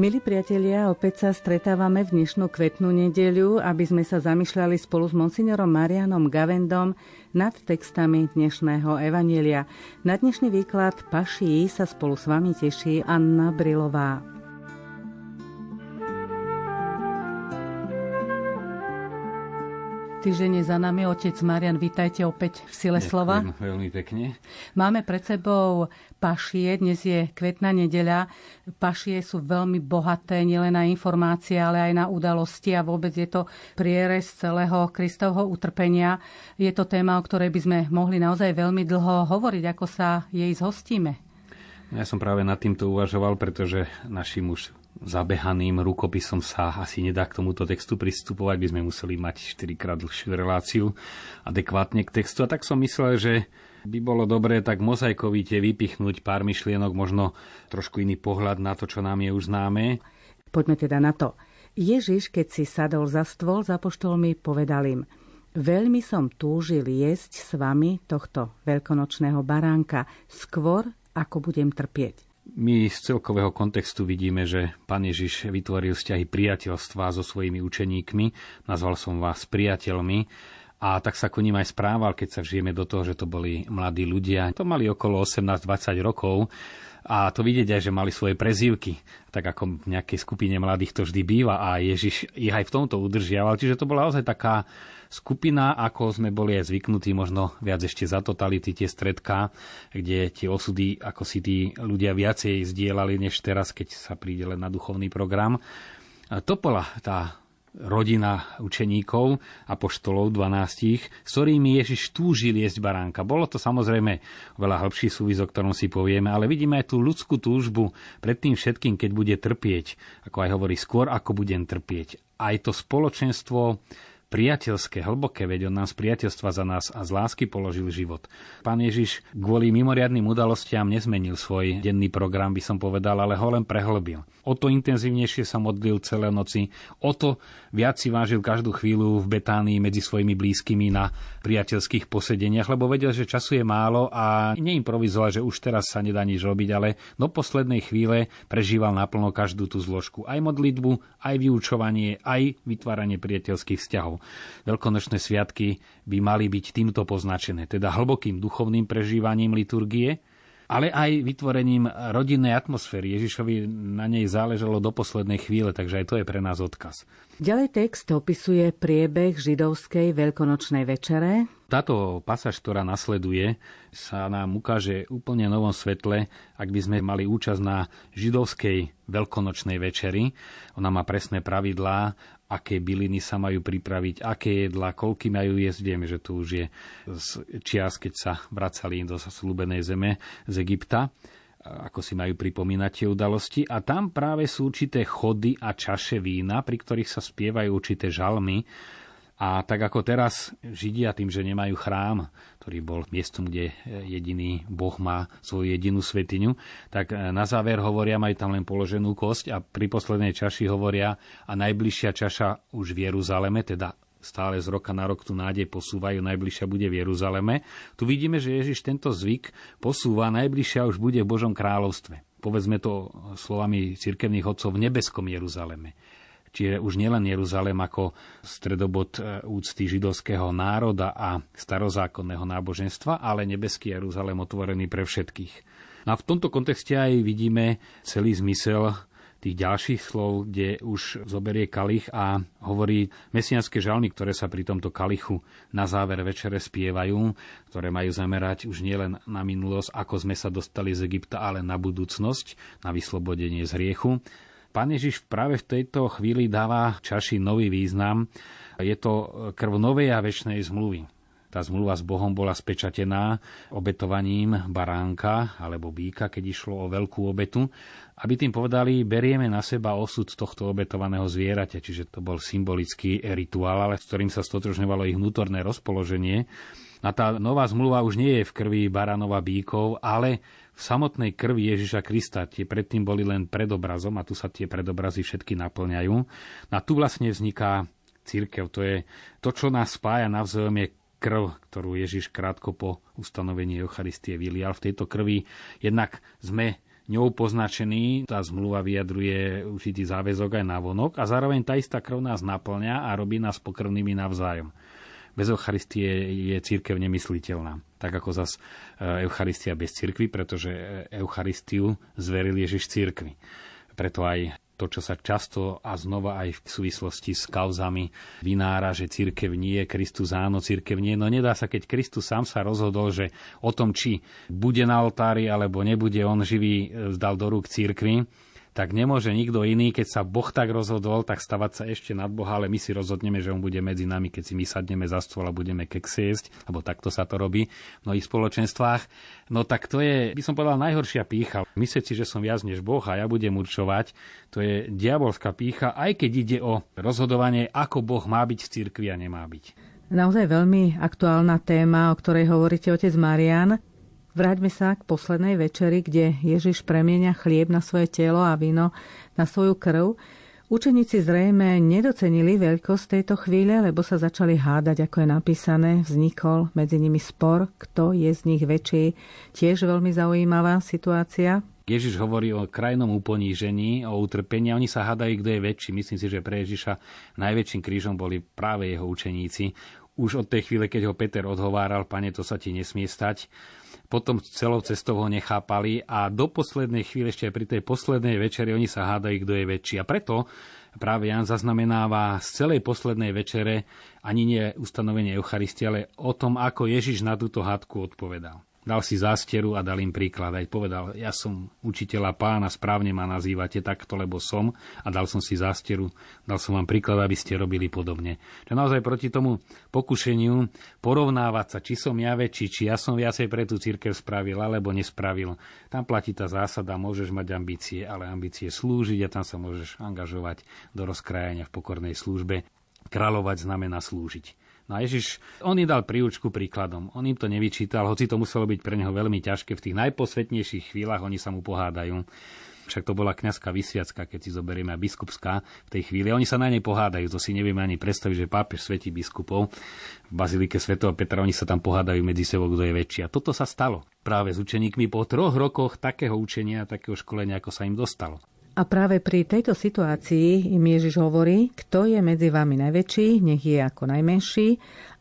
Milí priatelia, opäť sa stretávame v dnešnú kvetnú nedeľu, aby sme sa zamýšľali spolu s monsignorom Marianom Gavendom nad textami dnešného Evanielia. Na dnešný výklad Paší sa spolu s vami teší Anna Brilová. Týždeň je za nami otec Marian, vítajte opäť v Sile Ďakujem, slova. veľmi pekne. Máme pred sebou pašie, dnes je kvetná nedeľa. Pašie sú veľmi bohaté nielen na informácie, ale aj na udalosti a vôbec je to prierez celého Kristovho utrpenia. Je to téma, o ktorej by sme mohli naozaj veľmi dlho hovoriť, ako sa jej zhostíme. Ja som práve nad týmto uvažoval, pretože našim už zabehaným rukopisom sa asi nedá k tomuto textu pristupovať, by sme museli mať 4 krát dlhšiu reláciu adekvátne k textu. A tak som myslel, že by bolo dobré tak mozaikovite vypichnúť pár myšlienok, možno trošku iný pohľad na to, čo nám je už známe. Poďme teda na to. Ježiš, keď si sadol za stôl za poštolmi, povedal im Veľmi som túžil jesť s vami tohto veľkonočného baránka skôr, ako budem trpieť. My z celkového kontextu vidíme, že pán Ježiš vytvoril vzťahy priateľstva so svojimi učeníkmi. Nazval som vás priateľmi. A tak sa ku ním aj správal, keď sa vžijeme do toho, že to boli mladí ľudia. To mali okolo 18-20 rokov a to vidieť aj, že mali svoje prezývky, tak ako v nejakej skupine mladých to vždy býva a Ježiš ich aj v tomto udržiaval. Čiže to bola naozaj taká skupina, ako sme boli aj zvyknutí, možno viac ešte za totality tie stredká, kde tie osudy, ako si tí ľudia viacej zdieľali, než teraz, keď sa príde len na duchovný program. A to bola tá rodina učeníkov, apoštolov 12, s ktorými Ježiš túžil jesť baránka. Bolo to samozrejme veľa hĺbší súvis, o ktorom si povieme, ale vidíme aj tú ľudskú túžbu pred tým všetkým, keď bude trpieť, ako aj hovorí, skôr ako budem trpieť. Aj to spoločenstvo priateľské, hlboké, veď on nám z priateľstva za nás a z lásky položil život. Pán Ježiš kvôli mimoriadným udalostiam nezmenil svoj denný program, by som povedal, ale ho len prehlbil. O to intenzívnejšie sa modlil celé noci, o to viac si vážil každú chvíľu v Betánii medzi svojimi blízkymi na priateľských posedeniach, lebo vedel, že času je málo a neimprovizoval, že už teraz sa nedá nič robiť, ale do poslednej chvíle prežíval naplno každú tú zložku. Aj modlitbu, aj vyučovanie, aj vytváranie priateľských vzťahov. Veľkonočné sviatky by mali byť týmto poznačené, teda hlbokým duchovným prežívaním liturgie, ale aj vytvorením rodinnej atmosféry. Ježišovi na nej záležalo do poslednej chvíle, takže aj to je pre nás odkaz. Ďalej text opisuje priebeh židovskej veľkonočnej večere. Táto pasáž, ktorá nasleduje, sa nám ukáže úplne novom svetle, ak by sme mali účasť na židovskej veľkonočnej večeri. Ona má presné pravidlá aké byliny sa majú pripraviť, aké jedlá, koľky majú jesť. Vieme, že to už je čias, keď sa vracali do slúbenej zeme z Egypta ako si majú pripomínať tie udalosti. A tam práve sú určité chody a čaše vína, pri ktorých sa spievajú určité žalmy, a tak ako teraz Židia tým, že nemajú chrám, ktorý bol miestom, kde jediný Boh má svoju jedinú svetiňu, tak na záver hovoria, majú tam len položenú kosť a pri poslednej čaši hovoria a najbližšia čaša už v Jeruzaleme, teda stále z roka na rok tú nádej posúvajú, najbližšia bude v Jeruzaleme. Tu vidíme, že Ježiš tento zvyk posúva, najbližšia už bude v Božom kráľovstve. Povedzme to slovami cirkevných odcov v nebeskom Jeruzaleme. Čiže už nielen Jeruzalém ako stredobod e, úcty židovského národa a starozákonného náboženstva, ale nebeský Jeruzalém otvorený pre všetkých. No a v tomto kontexte aj vidíme celý zmysel tých ďalších slov, kde už zoberie kalich a hovorí mesianské žalmy, ktoré sa pri tomto kalichu na záver večere spievajú, ktoré majú zamerať už nielen na minulosť, ako sme sa dostali z Egypta, ale na budúcnosť, na vyslobodenie z hriechu. Pán Ježiš práve v tejto chvíli dáva čaši nový význam. Je to krv novej a väčšnej zmluvy. Tá zmluva s Bohom bola spečatená obetovaním baránka alebo býka, keď išlo o veľkú obetu. Aby tým povedali, berieme na seba osud tohto obetovaného zvieraťa, čiže to bol symbolický rituál, ale s ktorým sa stotrožňovalo ich vnútorné rozpoloženie. A tá nová zmluva už nie je v krvi baranova bíkov, ale v samotnej krvi Ježiša Krista. Tie predtým boli len predobrazom a tu sa tie predobrazy všetky naplňajú. A tu vlastne vzniká církev. To je to, čo nás spája navzájom je krv, ktorú Ježiš krátko po ustanovení Eucharistie vylial. V tejto krvi jednak sme ňou poznačený. Tá zmluva vyjadruje určitý záväzok aj na vonok a zároveň tá istá krv nás naplňa a robí nás pokrvnými navzájom. Bez Eucharistie je církev nemysliteľná. Tak ako zas e, Eucharistia bez církvy, pretože Eucharistiu zveril Ježiš církvi. Preto aj to, čo sa často a znova aj v súvislosti s kauzami vynára, že církev nie, Kristus áno, církev nie. No nedá sa, keď Kristus sám sa rozhodol, že o tom, či bude na oltári alebo nebude on živý, zdal do rúk církvy, tak nemôže nikto iný, keď sa Boh tak rozhodol, tak stavať sa ešte nad Boha, ale my si rozhodneme, že On bude medzi nami, keď si my sadneme za stôl a budeme keksy jesť, lebo takto sa to robí v mnohých spoločenstvách. No tak to je, by som povedal, najhoršia pícha. Myslieť si, že som viac než Boh a ja budem určovať, to je diabolská pícha, aj keď ide o rozhodovanie, ako Boh má byť v cirkvi a nemá byť. Naozaj veľmi aktuálna téma, o ktorej hovoríte otec Marian. Vráťme sa k poslednej večeri, kde Ježiš premienia chlieb na svoje telo a víno na svoju krv. Učeníci zrejme nedocenili veľkosť tejto chvíle, lebo sa začali hádať, ako je napísané. Vznikol medzi nimi spor, kto je z nich väčší. Tiež veľmi zaujímavá situácia. Ježiš hovorí o krajnom uponížení, o utrpení oni sa hádajú, kto je väčší. Myslím si, že pre Ježiša najväčším krížom boli práve jeho učeníci. Už od tej chvíle, keď ho Peter odhováral, pane, to sa ti nesmie stať, potom celou cestou ho nechápali a do poslednej chvíle, ešte aj pri tej poslednej večeri, oni sa hádajú, kto je väčší. A preto práve Jan zaznamenáva z celej poslednej večere ani nie ustanovenie Eucharistie, ale o tom, ako Ježiš na túto hádku odpovedal. Dal si zásteru a dal im príklad. Aj povedal, ja som učiteľa pána, správne ma nazývate takto, lebo som. A dal som si zásteru, dal som vám príklad, aby ste robili podobne. Že naozaj proti tomu pokušeniu porovnávať sa, či som ja väčší, či ja som viacej pre tú církev spravil, alebo nespravil. Tam platí tá zásada, môžeš mať ambície, ale ambície slúžiť a tam sa môžeš angažovať do rozkrajania v pokornej službe. Kráľovať znamená slúžiť. No a Ježiš, on im dal príučku príkladom. On im to nevyčítal, hoci to muselo byť pre neho veľmi ťažké. V tých najposvetnejších chvíľach oni sa mu pohádajú. Však to bola kňazská vysviacka, keď si zoberieme, a biskupská v tej chvíli. Oni sa na nej pohádajú, to si nevieme ani predstaviť, že pápež svetí biskupov v bazilike svätého Petra, oni sa tam pohádajú medzi sebou, kto je väčší. A toto sa stalo práve s učeníkmi po troch rokoch takého učenia, takého školenia, ako sa im dostalo. A práve pri tejto situácii im Ježiš hovorí, kto je medzi vami najväčší, nech je ako najmenší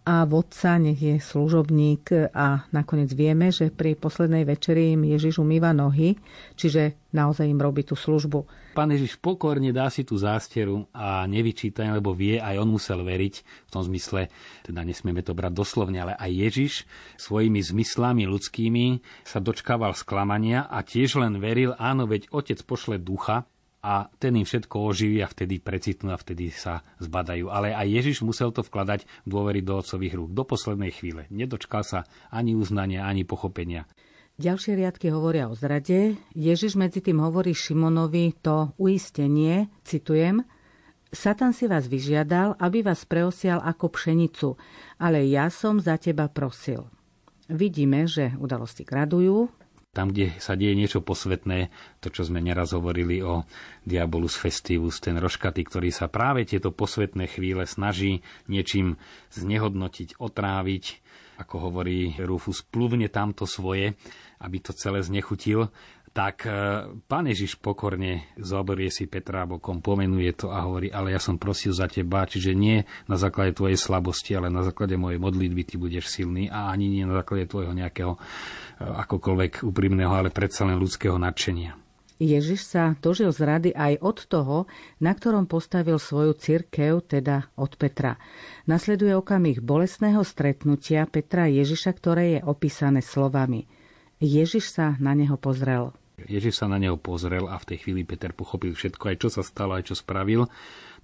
a vodca nech je služobník a nakoniec vieme, že pri poslednej večeri im Ježiš umýva nohy, čiže naozaj im robí tú službu. Pán Ježiš pokorne dá si tú zásteru a nevyčíta, lebo vie, aj on musel veriť v tom zmysle, teda nesmieme to brať doslovne, ale aj Ježiš svojimi zmyslami ľudskými sa dočkával sklamania a tiež len veril, áno, veď Otec pošle ducha, a ten im všetko oživí a vtedy precitnú a vtedy sa zbadajú. Ale aj Ježiš musel to vkladať v dôvery do otcových rúk do poslednej chvíle. Nedočkal sa ani uznania, ani pochopenia. Ďalšie riadky hovoria o zrade. Ježiš medzi tým hovorí Šimonovi to uistenie, citujem, Satan si vás vyžiadal, aby vás preosial ako pšenicu, ale ja som za teba prosil. Vidíme, že udalosti gradujú, tam, kde sa deje niečo posvetné, to, čo sme neraz hovorili o Diabolus Festivus, ten roškatý, ktorý sa práve tieto posvetné chvíle snaží niečím znehodnotiť, otráviť, ako hovorí Rufus, pluvne tamto svoje, aby to celé znechutil. Tak e, pán Ježiš pokorne zoberie si Petra bokom, pomenuje to a hovorí, ale ja som prosil za teba, čiže nie na základe tvojej slabosti, ale na základe mojej modlitby ty budeš silný a ani nie na základe tvojho nejakého akokoľvek úprimného, ale predsa len ľudského nadšenia. Ježiš sa dožil zrady aj od toho, na ktorom postavil svoju cirkev, teda od Petra. Nasleduje okamih bolestného stretnutia Petra Ježiša, ktoré je opísané slovami. Ježiš sa na neho pozrel. Ježiš sa na neho pozrel a v tej chvíli Peter pochopil všetko, aj čo sa stalo, aj čo spravil.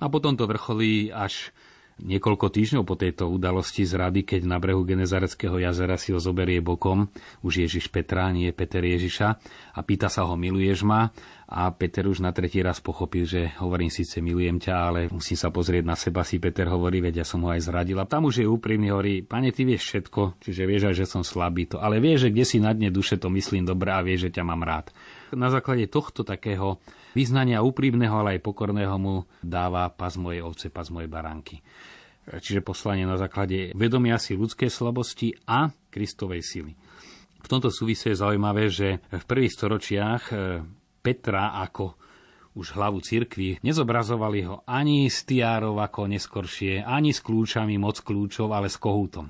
A potom to vrcholí až Niekoľko týždňov po tejto udalosti z rady, keď na brehu Genezareckého jazera si ho zoberie bokom, už Ježiš Petra, nie Peter Ježiša, a pýta sa ho, miluješ ma? A Peter už na tretí raz pochopil, že hovorím síce milujem ťa, ale musím sa pozrieť na seba, si Peter hovorí, veď ja som ho aj zradil. A tam už je úprimný, hovorí, pane, ty vieš všetko, čiže vieš aj, že som slabý, to, ale vieš, že kde si na dne duše to myslím dobre a vieš, že ťa mám rád. Na základe tohto takého vyznania úprimného, ale aj pokorného mu dáva pas mojej ovce, pas mojej baránky. Čiže poslanie na základe vedomia si ľudskej slabosti a Kristovej sily. V tomto súvise je zaujímavé, že v prvých storočiach e, Petra ako už hlavu cirkvi, nezobrazovali ho ani z tiárov ako neskoršie, ani s kľúčami moc kľúčov, ale s kohútom.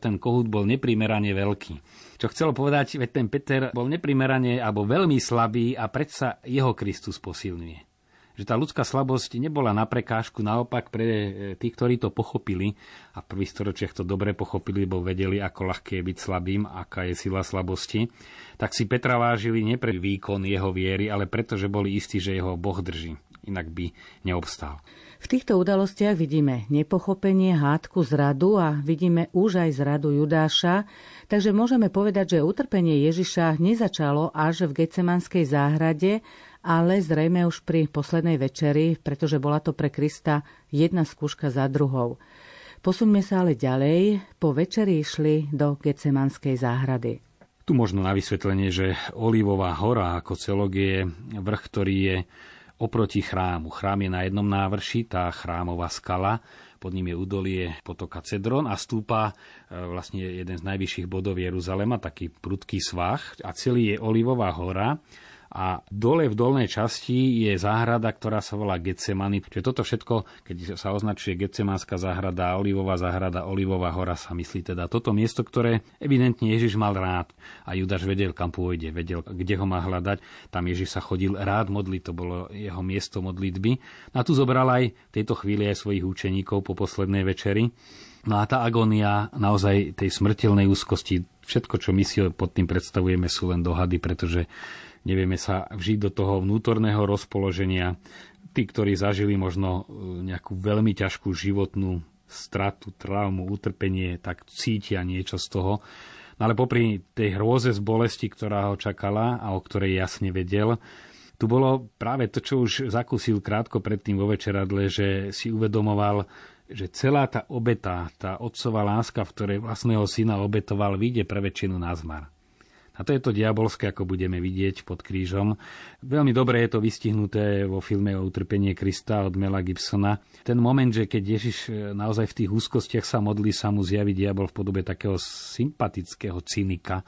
Ten kohút bol neprimerane veľký. Čo chcelo povedať, veď ten Peter bol neprimerane alebo veľmi slabý a predsa jeho Kristus posilňuje že tá ľudská slabosť nebola na prekážku, naopak pre e, tých, ktorí to pochopili a v prvých storočiach to dobre pochopili, bo vedeli, ako ľahké je byť slabým, aká je sila slabosti, tak si Petra vážili nie pre výkon jeho viery, ale preto, že boli istí, že jeho Boh drží. Inak by neobstál. V týchto udalostiach vidíme nepochopenie, hádku, zradu a vidíme už aj zradu Judáša, takže môžeme povedať, že utrpenie Ježiša nezačalo až v Gecemanskej záhrade, ale zrejme už pri poslednej večeri, pretože bola to pre Krista jedna skúška za druhou. Posuňme sa ale ďalej. Po večeri išli do Gecemanskej záhrady. Tu možno na vysvetlenie, že Olivová hora ako celok je vrch, ktorý je oproti chrámu. Chrám je na jednom návrši, tá chrámová skala, pod ním je údolie potoka Cedron a stúpa e, vlastne jeden z najvyšších bodov Jeruzalema, taký prudký svah a celý je Olivová hora a dole v dolnej časti je záhrada, ktorá sa volá Getsemany. Čiže toto všetko, keď sa označuje Getsemanská záhrada, Olivová záhrada, Olivová hora sa myslí teda toto miesto, ktoré evidentne Ježiš mal rád. A Judáš vedel, kam pôjde, vedel, kde ho má hľadať. Tam Ježiš sa chodil rád modliť, to bolo jeho miesto modlitby. A tu zobral aj v tejto chvíli aj svojich učeníkov po poslednej večeri. No a tá agónia naozaj tej smrteľnej úzkosti, všetko, čo my si pod tým predstavujeme, sú len dohady, pretože nevieme sa vžiť do toho vnútorného rozpoloženia. Tí, ktorí zažili možno e, nejakú veľmi ťažkú životnú stratu, traumu, utrpenie, tak cítia niečo z toho. No ale popri tej hrôze z bolesti, ktorá ho čakala a o ktorej jasne vedel, tu bolo práve to, čo už zakúsil krátko predtým vo večeradle, že si uvedomoval, že celá tá obeta, tá otcová láska, v ktorej vlastného syna obetoval, vyjde pre väčšinu na zmar. A to je to diabolské, ako budeme vidieť pod krížom. Veľmi dobre je to vystihnuté vo filme o utrpenie Krista od Mela Gibsona. Ten moment, že keď Ježiš e, naozaj v tých úzkostiach sa modlí, sa mu zjaví diabol v podobe takého sympatického cynika,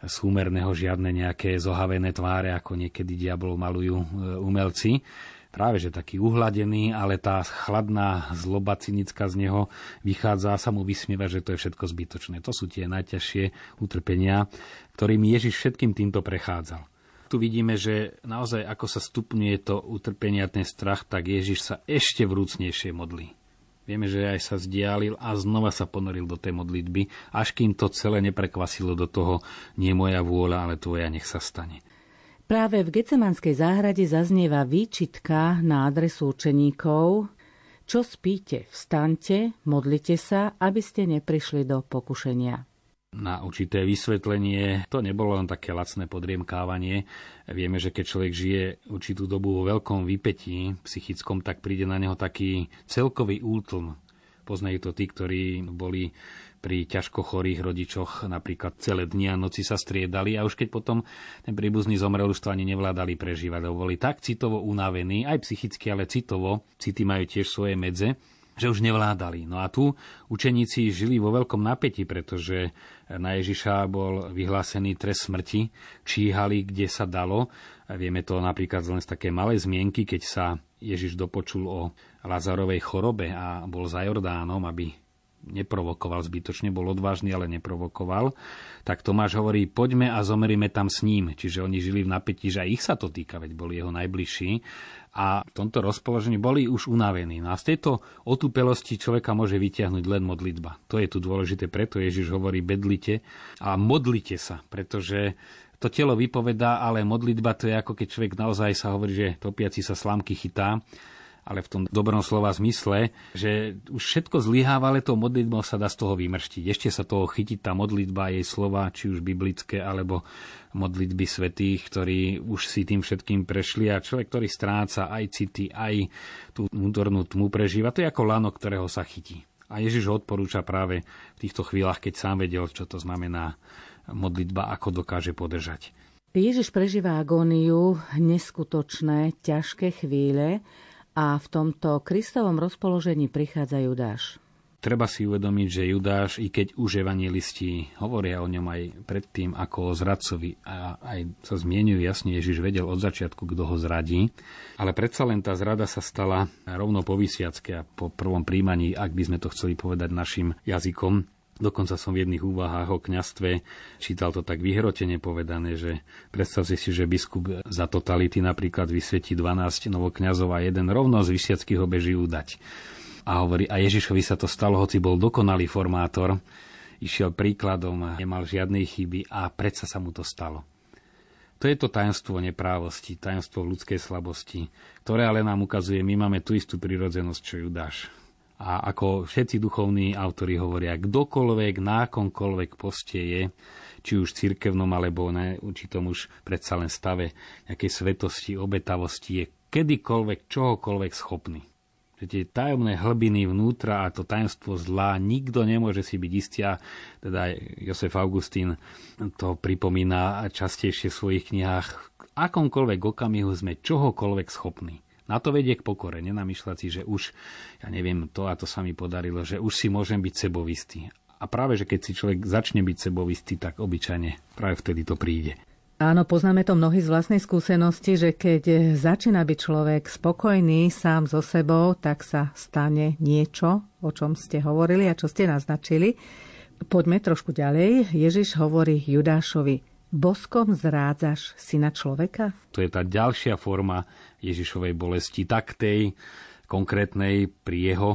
súmerného, žiadne nejaké zohavené tváre, ako niekedy diabol malujú e, umelci práve že taký uhladený, ale tá chladná zloba cynická z neho vychádza a sa mu vysmieva, že to je všetko zbytočné. To sú tie najťažšie utrpenia, ktorými Ježiš všetkým týmto prechádzal. Tu vidíme, že naozaj ako sa stupňuje to utrpenie a ten strach, tak Ježiš sa ešte vrúcnejšie modlí. Vieme, že aj sa zdialil a znova sa ponoril do tej modlitby, až kým to celé neprekvasilo do toho nie moja vôľa, ale tvoja nech sa stane. Práve v Gecemanskej záhrade zaznieva výčitka na adresu učeníkov, čo spíte, vstaňte, modlite sa, aby ste neprišli do pokušenia. Na určité vysvetlenie to nebolo len také lacné podriemkávanie. Vieme, že keď človek žije určitú dobu vo veľkom vypetí psychickom, tak príde na neho taký celkový útlm. Poznajú to tí, ktorí boli pri ťažko chorých rodičoch napríklad celé dni a noci sa striedali a už keď potom ten príbuzný zomrel, už to ani nevládali prežívať, lebo boli tak citovo unavení, aj psychicky, ale citovo, city majú tiež svoje medze, že už nevládali. No a tu učeníci žili vo veľkom napätí, pretože na Ježiša bol vyhlásený trest smrti, číhali, kde sa dalo. Vieme to napríklad len z také malej zmienky, keď sa Ježiš dopočul o Lazarovej chorobe a bol za Jordánom, aby neprovokoval zbytočne, bol odvážny, ale neprovokoval, tak Tomáš hovorí, poďme a zomerime tam s ním. Čiže oni žili v napätí, že aj ich sa to týka, veď boli jeho najbližší. A v tomto rozpoložení boli už unavení. No a z tejto otúpelosti človeka môže vyťahnuť len modlitba. To je tu dôležité, preto Ježiš hovorí bedlite a modlite sa, pretože to telo vypovedá, ale modlitba to je ako keď človek naozaj sa hovorí, že topiaci sa slámky chytá ale v tom dobrom slova zmysle, že už všetko zlyháva, ale to modlitbou sa dá z toho vymrštiť. Ešte sa toho chytiť tá modlitba, jej slova, či už biblické, alebo modlitby svetých, ktorí už si tým všetkým prešli a človek, ktorý stráca aj city, aj tú vnútornú tmu prežíva, to je ako lano, ktorého sa chytí. A Ježiš ho odporúča práve v týchto chvíľach, keď sám vedel, čo to znamená modlitba, ako dokáže podržať. Ježiš prežíva agóniu, neskutočné, ťažké chvíle, a v tomto Kristovom rozpoložení prichádza Judáš. treba si uvedomiť, že Judáš, i keď už evangelisti hovoria o ňom aj predtým ako o zradcovi a aj sa zmienujú jasne, Ježiš vedel od začiatku, kto ho zradí, ale predsa len tá zrada sa stala rovno po vysiacke a po prvom príjmaní, ak by sme to chceli povedať našim jazykom, Dokonca som v jedných úvahách o kňastve čítal to tak vyhrotene povedané, že predstavte si, že biskup za totality napríklad vysvetí 12 novokňazov a jeden rovno z vysiackých ho beží udať. A hovorí, a Ježišovi sa to stalo, hoci bol dokonalý formátor, išiel príkladom, nemal žiadnej chyby a predsa sa mu to stalo. To je to tajomstvo neprávosti, tajomstvo ľudskej slabosti, ktoré ale nám ukazuje, my máme tú istú prirodzenosť, čo Judáš a ako všetci duchovní autori hovoria, kdokoľvek na akomkoľvek poste je, či už cirkevnom alebo na určitom už predsa len stave nejakej svetosti, obetavosti, je kedykoľvek, čohokoľvek schopný. Že tie tajomné hlbiny vnútra a to tajomstvo zla nikto nemôže si byť istý a teda Josef Augustín to pripomína častejšie v svojich knihách. V akomkoľvek okamihu sme čohokoľvek schopní. Na to vedie k pokore, nenamýšľať si, že už, ja neviem, to a to sa mi podarilo, že už si môžem byť sebovistý. A práve, že keď si človek začne byť sebovistý, tak obyčajne práve vtedy to príde. Áno, poznáme to mnohí z vlastnej skúsenosti, že keď začína byť človek spokojný sám so sebou, tak sa stane niečo, o čom ste hovorili a čo ste naznačili. Poďme trošku ďalej. Ježiš hovorí Judášovi, boskom zrádzaš syna človeka? To je tá ďalšia forma Ježišovej bolesti, tak tej konkrétnej pri jeho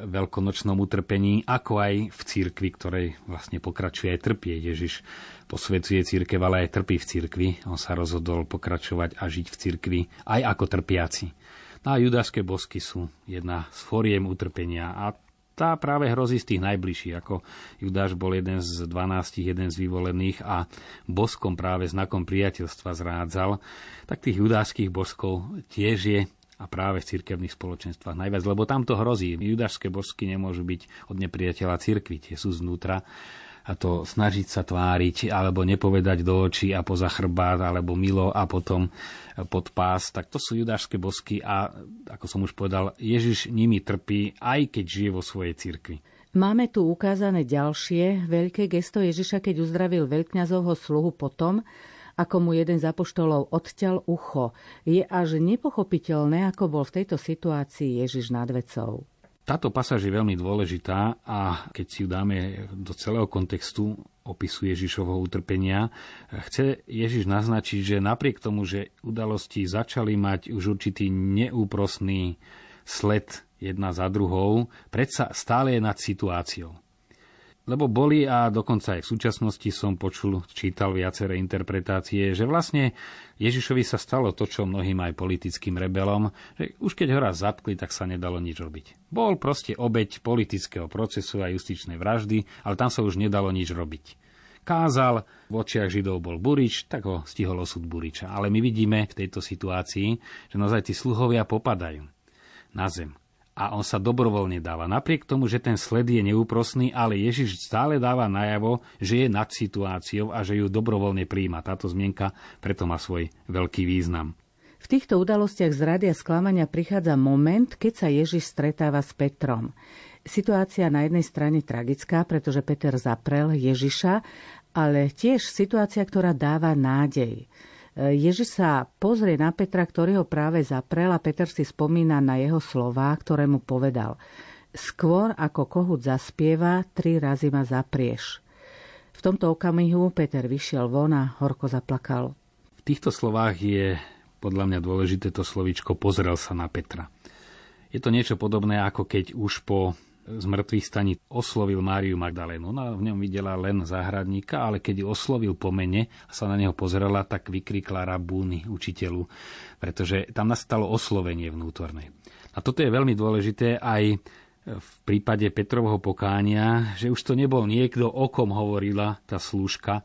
veľkonočnom utrpení, ako aj v cirkvi, ktorej vlastne pokračuje aj trpie. Ježiš posvedzuje církev, ale aj trpí v cirkvi. On sa rozhodol pokračovať a žiť v cirkvi aj ako trpiaci. No a judášske bosky sú jedna z foriem utrpenia a tá práve hrozí z tých najbližších, ako Judáš bol jeden z 12, jeden z vyvolených a boskom práve znakom priateľstva zrádzal, tak tých judášských boskov tiež je a práve v cirkevných spoločenstvách najviac, lebo tam to hrozí. Judášske bosky nemôžu byť od nepriateľa cirkvi, tie sú znútra a to snažiť sa tváriť, alebo nepovedať do očí a poza chrbát, alebo milo a potom pod pás, tak to sú judášske bosky a, ako som už povedal, Ježiš nimi trpí, aj keď žije vo svojej cirkvi. Máme tu ukázané ďalšie veľké gesto Ježiša, keď uzdravil veľkňazovho sluhu potom, ako mu jeden z apoštolov odťal ucho. Je až nepochopiteľné, ako bol v tejto situácii Ježiš nad vecou. Táto pasáž je veľmi dôležitá a keď si ju dáme do celého kontextu opisu Ježišovho utrpenia, chce Ježiš naznačiť, že napriek tomu, že udalosti začali mať už určitý neúprosný sled jedna za druhou, predsa stále je nad situáciou. Lebo boli a dokonca aj v súčasnosti som počul, čítal viaceré interpretácie, že vlastne Ježišovi sa stalo to, čo mnohým aj politickým rebelom, že už keď ho raz zatkli, tak sa nedalo nič robiť. Bol proste obeď politického procesu a justičnej vraždy, ale tam sa už nedalo nič robiť. Kázal, v očiach Židov bol Burič, tak ho stihol osud Buriča. Ale my vidíme v tejto situácii, že naozaj tí sluhovia popadajú na zem a on sa dobrovoľne dáva. Napriek tomu, že ten sled je neúprosný, ale Ježiš stále dáva najavo, že je nad situáciou a že ju dobrovoľne príjma. Táto zmienka preto má svoj veľký význam. V týchto udalostiach zrady a sklamania prichádza moment, keď sa Ježiš stretáva s Petrom. Situácia na jednej strane tragická, pretože Peter zaprel Ježiša, ale tiež situácia, ktorá dáva nádej. Ježiš sa pozrie na Petra, ktorý ho práve zaprel a Peter si spomína na jeho slová, ktoré mu povedal. Skôr ako kohut zaspieva, tri razy ma zaprieš. V tomto okamihu Peter vyšiel von a horko zaplakal. V týchto slovách je podľa mňa dôležité to slovičko pozrel sa na Petra. Je to niečo podobné, ako keď už po z mŕtvych staní oslovil Máriu Magdalénu. Ona v ňom videla len záhradníka, ale keď ju oslovil po mene a sa na neho pozerala, tak vykrikla rabúny učiteľu, pretože tam nastalo oslovenie vnútorné. A toto je veľmi dôležité aj v prípade Petrovho pokánia, že už to nebol niekto, o kom hovorila tá slúžka,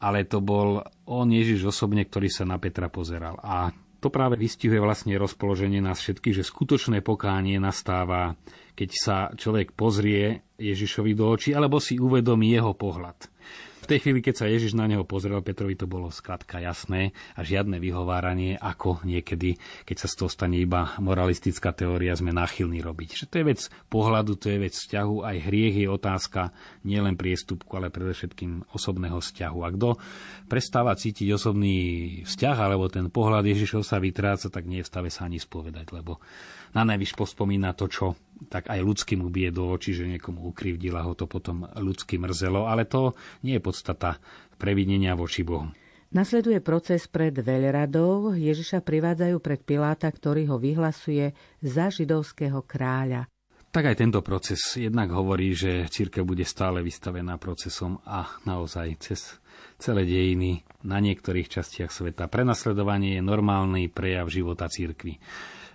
ale to bol on Ježiš osobne, ktorý sa na Petra pozeral. A to práve vystihuje vlastne rozpoloženie nás všetkých, že skutočné pokánie nastáva keď sa človek pozrie Ježišovi do očí, alebo si uvedomí jeho pohľad. Tej chvíli, keď sa Ježiš na neho pozrel, Petrovi to bolo skrátka jasné a žiadne vyhováranie, ako niekedy, keď sa z toho stane iba moralistická teória, sme náchylní robiť. Že to je vec pohľadu, to je vec vzťahu, aj hriech je otázka nielen priestupku, ale predovšetkým osobného vzťahu. A kto prestáva cítiť osobný vzťah, alebo ten pohľad Ježišov sa vytráca, tak nie je v stave sa ani spovedať, lebo na najvyš pospomína to, čo tak aj ľudský mu bije do očí, že niekomu ukrivdila ho to potom ľudsky mrzelo, ale to nie je podstata previnenia voči Bohu. Nasleduje proces pred veľradou. Ježiša privádzajú pred Piláta, ktorý ho vyhlasuje za židovského kráľa. Tak aj tento proces jednak hovorí, že církev bude stále vystavená procesom a naozaj cez celé dejiny na niektorých častiach sveta. Prenasledovanie je normálny prejav života církvy.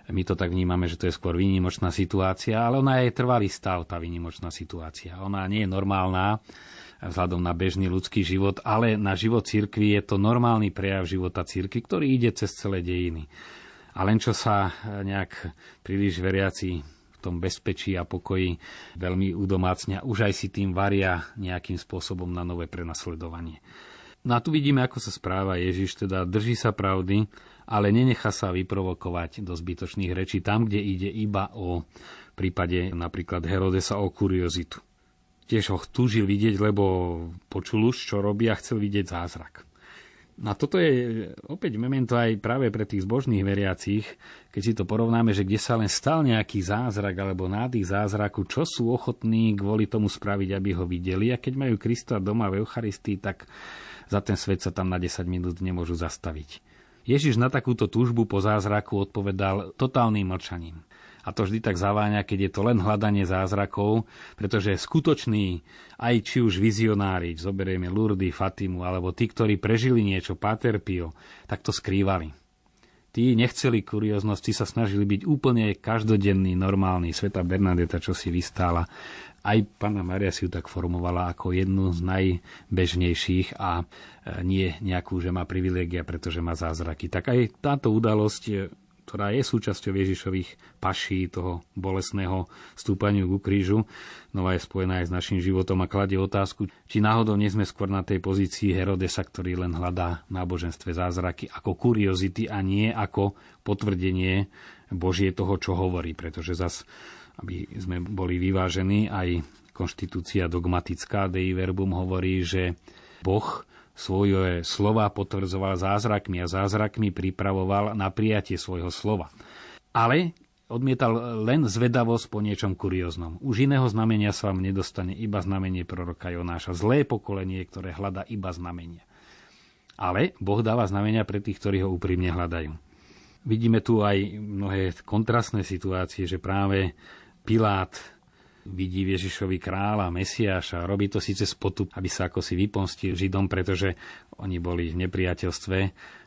My to tak vnímame, že to je skôr výnimočná situácia, ale ona je trvalý stav, tá výnimočná situácia. Ona nie je normálna vzhľadom na bežný ľudský život, ale na život cirkvi je to normálny prejav života cirkvi, ktorý ide cez celé dejiny. A len čo sa nejak príliš veriaci v tom bezpečí a pokoji veľmi udomácnia, už aj si tým varia nejakým spôsobom na nové prenasledovanie. No a tu vidíme, ako sa správa Ježiš, teda drží sa pravdy, ale nenechá sa vyprovokovať do zbytočných rečí tam, kde ide iba o prípade napríklad Herodesa o kuriozitu. Tiež ho túžil vidieť, lebo počul už, čo robí a chcel vidieť zázrak. A toto je opäť memento aj práve pre tých zbožných veriacich, keď si to porovnáme, že kde sa len stal nejaký zázrak alebo nádych zázraku, čo sú ochotní kvôli tomu spraviť, aby ho videli. A keď majú Krista doma v Eucharistii, tak za ten svet sa tam na 10 minút nemôžu zastaviť. Ježiš na takúto túžbu po zázraku odpovedal totálnym mlčaním. A to vždy tak zaváňa, keď je to len hľadanie zázrakov, pretože skutoční, aj či už vizionári, zoberieme Lurdy, Fatimu, alebo tí, ktorí prežili niečo, Pater Pio, tak to skrývali. Tí nechceli kurioznosti, sa snažili byť úplne každodenný, normálny. Sveta Bernadeta, čo si vystála, aj pána Maria si ju tak formovala ako jednu z najbežnejších a nie nejakú, že má privilégia, pretože má zázraky. Tak aj táto udalosť e, ktorá je súčasťou Ježišových paší, toho bolesného stúpaniu ku krížu, no je spojená aj s našim životom a kladie otázku, či náhodou nie sme skôr na tej pozícii Herodesa, ktorý len hľadá v náboženstve zázraky ako kuriozity a nie ako potvrdenie Božie toho, čo hovorí, pretože zas aby sme boli vyvážení. Aj konštitúcia dogmatická Dei Verbum hovorí, že Boh svoje slova potvrdzoval zázrakmi a zázrakmi pripravoval na prijatie svojho slova. Ale odmietal len zvedavosť po niečom kurióznom. Už iného znamenia sa vám nedostane iba znamenie proroka Jonáša. Zlé pokolenie, ktoré hľadá iba znamenia. Ale Boh dáva znamenia pre tých, ktorí ho úprimne hľadajú. Vidíme tu aj mnohé kontrastné situácie, že práve Pilát vidí Ježišovi kráľa, Mesiáša. Robí to síce spotu, aby sa ako si vypomstil Židom, pretože oni boli v nepriateľstve,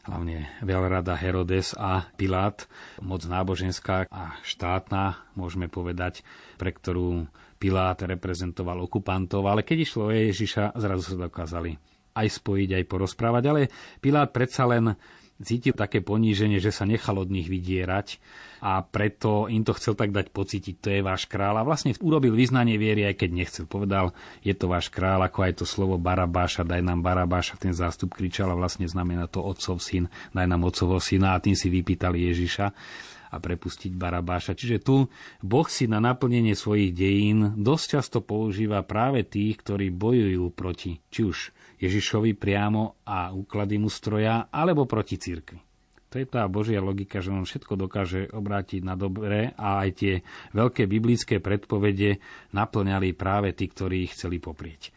hlavne veľrada Herodes a Pilát, moc náboženská a štátna, môžeme povedať, pre ktorú Pilát reprezentoval okupantov, ale keď išlo o Ježiša, zrazu sa dokázali aj spojiť, aj porozprávať, ale Pilát predsa len cítil také poníženie, že sa nechal od nich vydierať a preto im to chcel tak dať pocítiť, to je váš král. A vlastne urobil vyznanie viery, aj keď nechcel. Povedal, je to váš král, ako aj to slovo Barabáša, daj nám Barabáša, ten zástup kričal a vlastne znamená to otcov syn, daj nám otcovho syna a tým si vypýtali Ježiša a prepustiť Barabáša. Čiže tu Boh si na naplnenie svojich dejín dosť často používa práve tých, ktorí bojujú proti či už Ježišovi priamo a úklady mu stroja, alebo proti cirkvi. To je tá Božia logika, že on všetko dokáže obrátiť na dobré a aj tie veľké biblické predpovede naplňali práve tí, ktorí ich chceli poprieť.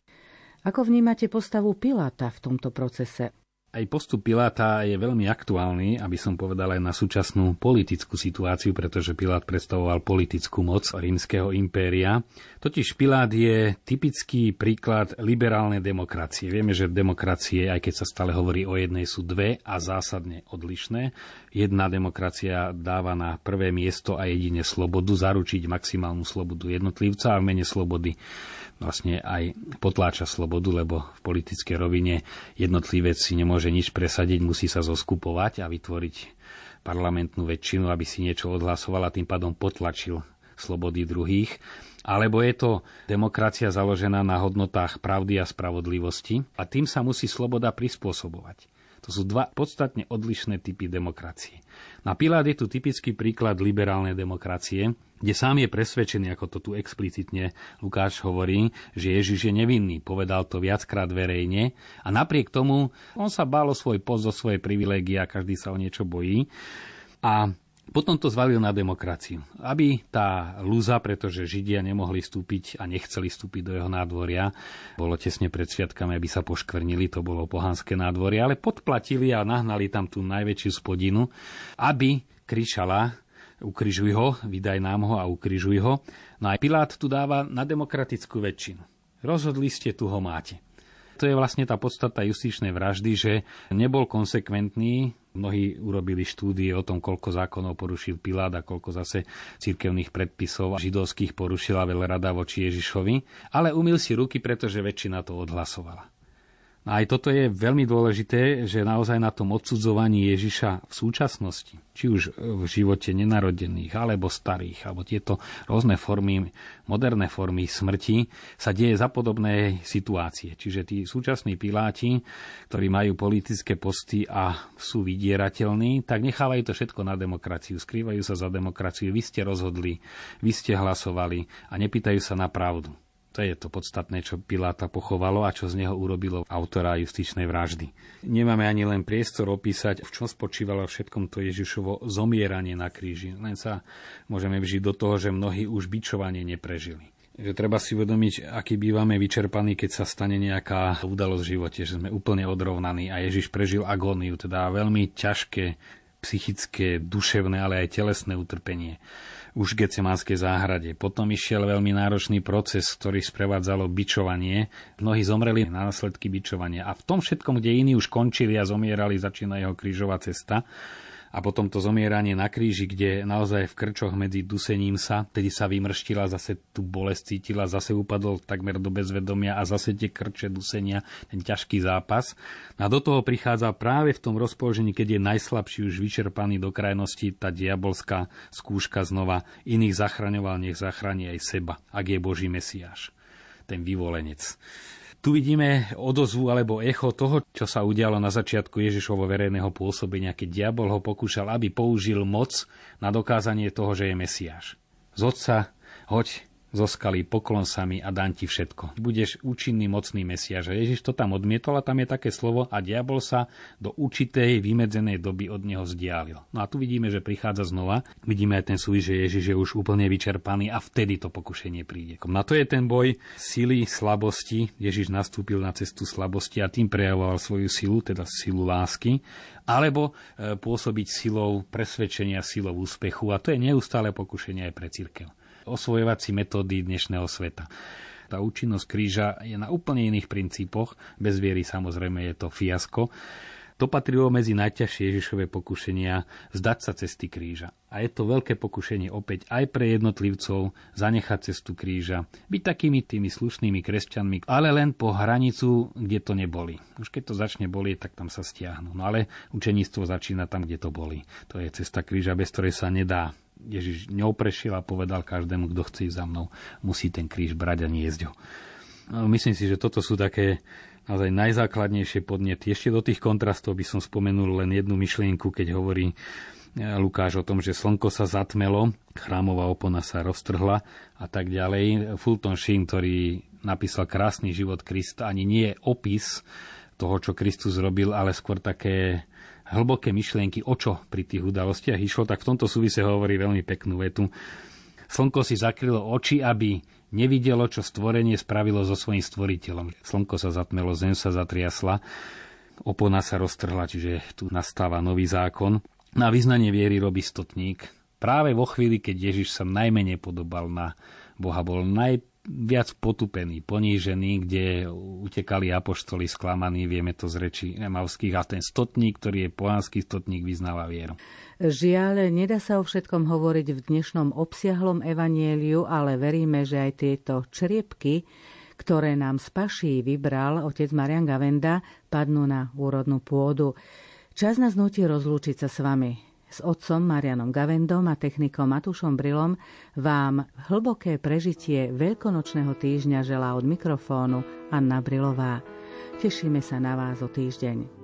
Ako vnímate postavu Piláta v tomto procese? Aj postup Piláta je veľmi aktuálny, aby som povedal aj na súčasnú politickú situáciu, pretože Pilát predstavoval politickú moc rímskeho impéria. Totiž Pilát je typický príklad liberálnej demokracie. Vieme, že demokracie, aj keď sa stále hovorí o jednej, sú dve a zásadne odlišné. Jedna demokracia dáva na prvé miesto a jedine slobodu, zaručiť maximálnu slobodu jednotlivca a v mene slobody vlastne aj potláča slobodu, lebo v politickej rovine jednotlivec si nemôže nič presadiť, musí sa zoskupovať a vytvoriť parlamentnú väčšinu, aby si niečo odhlasoval a tým pádom potlačil slobody druhých, alebo je to demokracia založená na hodnotách pravdy a spravodlivosti a tým sa musí sloboda prispôsobovať. To sú dva podstatne odlišné typy demokracie. Na Pilát je tu typický príklad liberálnej demokracie, kde sám je presvedčený, ako to tu explicitne Lukáš hovorí, že Ježiš je nevinný. Povedal to viackrát verejne a napriek tomu on sa bál o svoj post, o svoje privilégie a každý sa o niečo bojí. A potom to zvalil na demokraciu. Aby tá lúza, pretože Židia nemohli vstúpiť a nechceli vstúpiť do jeho nádvoria, bolo tesne pred sviatkami, aby sa poškvrnili, to bolo pohanské nádvorie, ale podplatili a nahnali tam tú najväčšiu spodinu, aby kričala ukrižuj ho, vydaj nám ho a ukrižuj ho. No aj Pilát tu dáva na demokratickú väčšinu. Rozhodli ste, tu ho máte. To je vlastne tá podstata justičnej vraždy, že nebol konsekventný Mnohí urobili štúdie o tom, koľko zákonov porušil Pilát a koľko zase cirkevných predpisov židovských porušila veľrada voči Ježišovi, ale umil si ruky, pretože väčšina to odhlasovala. A aj toto je veľmi dôležité, že naozaj na tom odsudzovaní Ježiša v súčasnosti, či už v živote nenarodených, alebo starých, alebo tieto rôzne formy, moderné formy smrti, sa deje za podobné situácie. Čiže tí súčasní piláti, ktorí majú politické posty a sú vydierateľní, tak nechávajú to všetko na demokraciu, skrývajú sa za demokraciu. Vy ste rozhodli, vy ste hlasovali a nepýtajú sa na pravdu. To je to podstatné, čo Piláta pochovalo a čo z neho urobilo autora justičnej vraždy. Nemáme ani len priestor opísať, v čom spočívalo všetkom to Ježišovo zomieranie na kríži. Len sa môžeme vžiť do toho, že mnohí už bičovanie neprežili že treba si uvedomiť, aký bývame vyčerpaní, keď sa stane nejaká udalosť v živote, že sme úplne odrovnaní a Ježiš prežil agóniu, teda veľmi ťažké psychické, duševné, ale aj telesné utrpenie už v Getsemanskej záhrade. Potom išiel veľmi náročný proces, ktorý sprevádzalo bičovanie. Mnohí zomreli na následky bičovania. A v tom všetkom, kde iní už končili a zomierali, začína jeho krížová cesta a potom to zomieranie na kríži, kde naozaj v krčoch medzi dusením sa, tedy sa vymrštila, zase tú bolesť cítila, zase upadol takmer do bezvedomia a zase tie krče dusenia, ten ťažký zápas. A do toho prichádza práve v tom rozpoložení, keď je najslabší už vyčerpaný do krajnosti, tá diabolská skúška znova. Iných zachraňoval, nech zachráni aj seba, ak je Boží Mesiáš, ten vyvolenec. Tu vidíme odozvu alebo echo toho, čo sa udialo na začiatku Ježišovo verejného pôsobenia, keď diabol ho pokúšal, aby použil moc na dokázanie toho, že je Mesiáš. Z otca hoď zo skaly, poklon sami a dám ti všetko. Budeš účinný, mocný mesiaž. Ježiš to tam odmietol a tam je také slovo a diabol sa do určitej vymedzenej doby od neho vzdialil. No a tu vidíme, že prichádza znova. Vidíme aj ten súvis, že Ježiš je už úplne vyčerpaný a vtedy to pokušenie príde. Na to je ten boj sily, slabosti. Ježiš nastúpil na cestu slabosti a tým prejavoval svoju silu, teda silu lásky alebo e, pôsobiť silou presvedčenia, silou úspechu. A to je neustále pokušenie aj pre církev osvojovací metódy dnešného sveta. Tá účinnosť kríža je na úplne iných princípoch. Bez viery samozrejme je to fiasko. To patrilo medzi najťažšie Ježišové pokušenia zdať sa cesty kríža. A je to veľké pokušenie opäť aj pre jednotlivcov zanechať cestu kríža, byť takými tými slušnými kresťanmi, ale len po hranicu, kde to neboli. Už keď to začne bolieť, tak tam sa stiahnu. No ale učeníctvo začína tam, kde to boli. To je cesta kríža, bez ktorej sa nedá Ježiš ňou prešiel a povedal každému, kto chce ísť za mnou, musí ten kríž brať a niesť ho. No, myslím si, že toto sú také naozaj najzákladnejšie podnety. Ešte do tých kontrastov by som spomenul len jednu myšlienku, keď hovorí e, Lukáš o tom, že slnko sa zatmelo, chrámová opona sa roztrhla a tak ďalej. Fulton Sheen, ktorý napísal krásny život Krista, ani nie je opis toho, čo Kristus robil, ale skôr také hlboké myšlienky, o čo pri tých udalostiach išlo, tak v tomto súvise hovorí veľmi peknú vetu. Slnko si zakrylo oči, aby nevidelo, čo stvorenie spravilo so svojím stvoriteľom. Slnko sa zatmelo, zem sa zatriasla, opona sa roztrhla, čiže tu nastáva nový zákon. Na vyznanie viery robí stotník. Práve vo chvíli, keď Ježiš sa najmenej podobal na Boha, bol naj, viac potupený, ponížený, kde utekali apoštoli sklamaní, vieme to z reči emavských, a ten stotník, ktorý je pohanský stotník, vyznáva vieru. Žiaľ, nedá sa o všetkom hovoriť v dnešnom obsiahlom evanieliu, ale veríme, že aj tieto čriepky, ktoré nám z paší vybral otec Marian Gavenda, padnú na úrodnú pôdu. Čas nás nutí rozlúčiť sa s vami. S otcom Marianom Gavendom a technikom Matušom Brilom vám hlboké prežitie veľkonočného týždňa želá od mikrofónu Anna Brilová. Tešíme sa na vás o týždeň.